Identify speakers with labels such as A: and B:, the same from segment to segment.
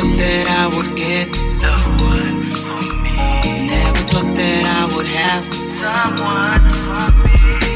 A: thought that I would get. someone for me. Never thought that I would have someone for me.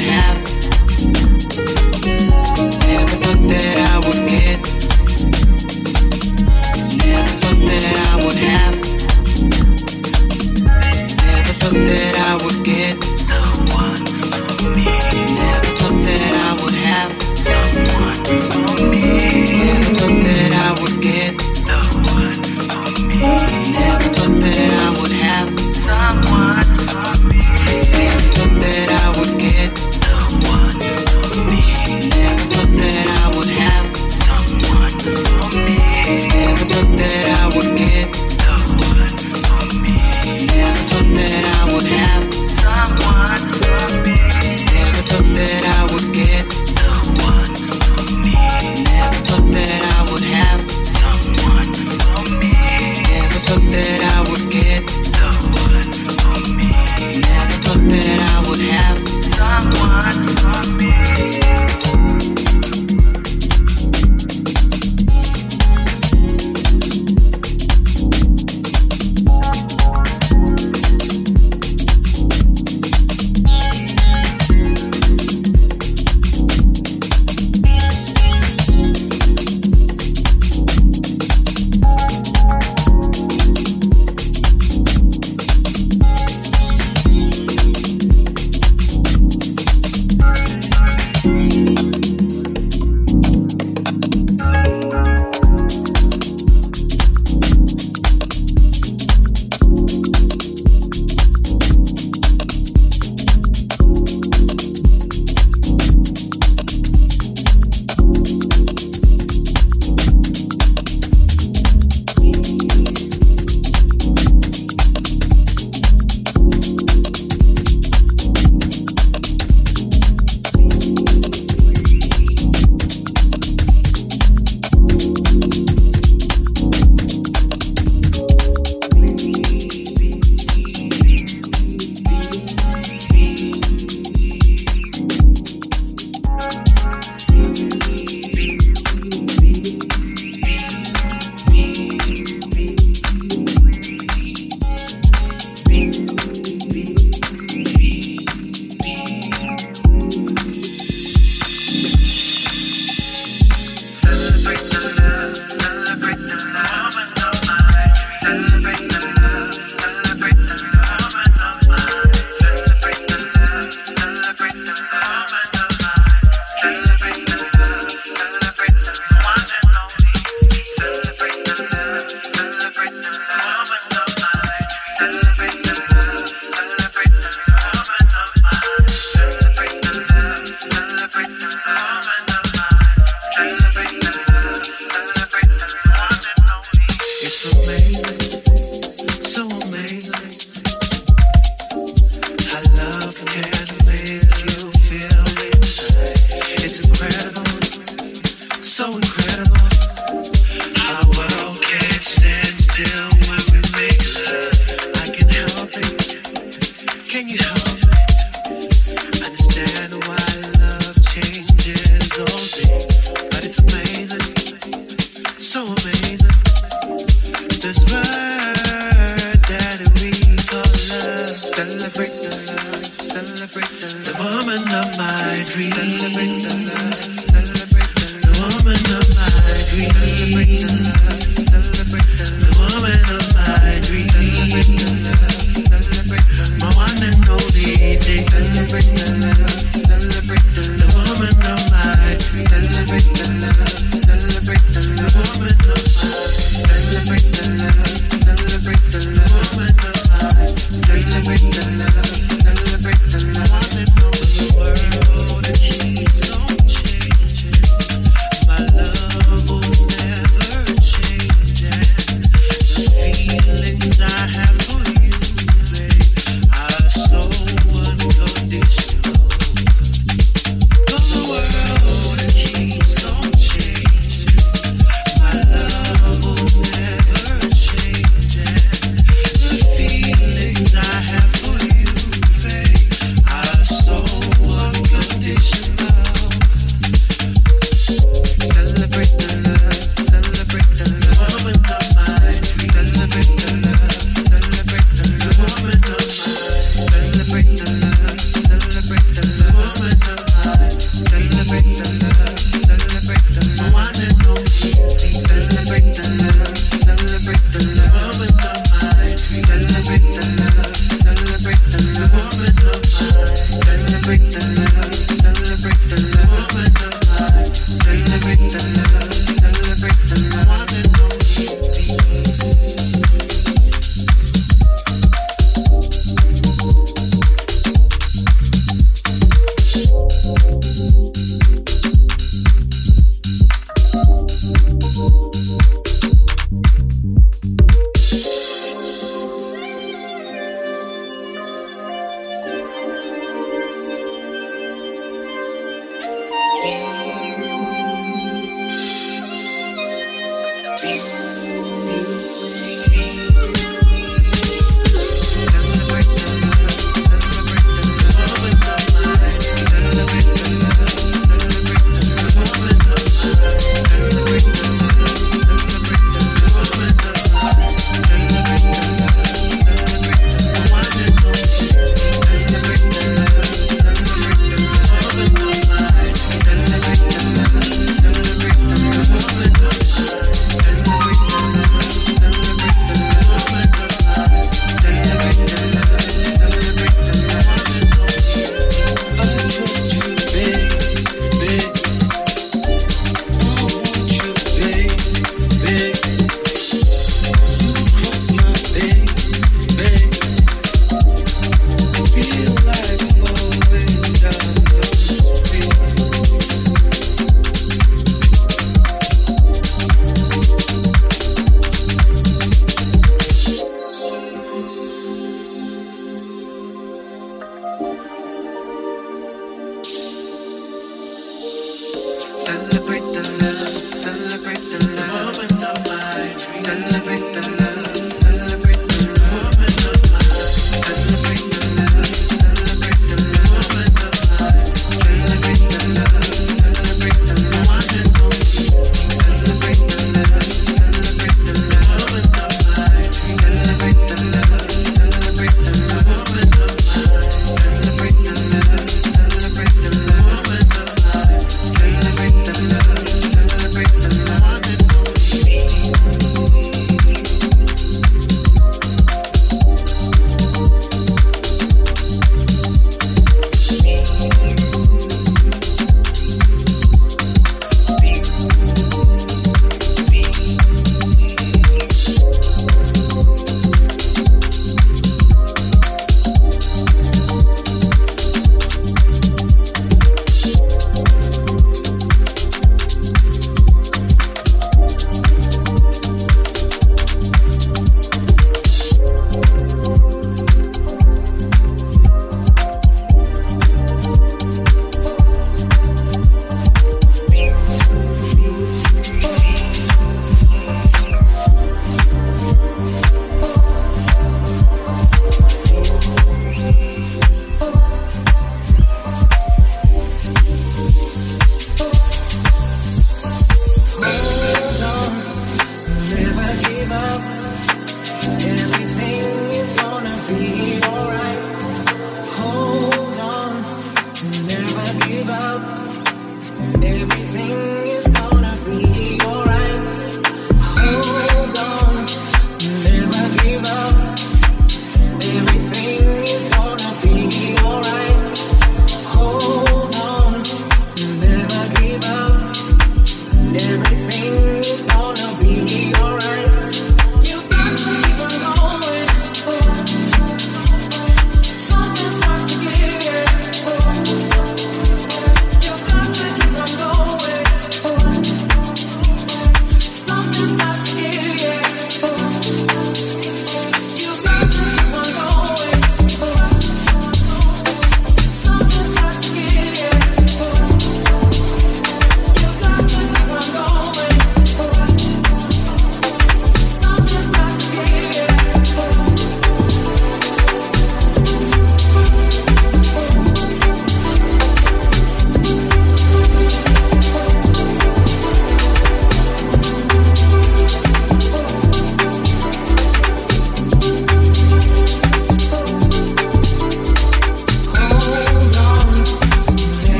A: happy.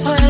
A: puedo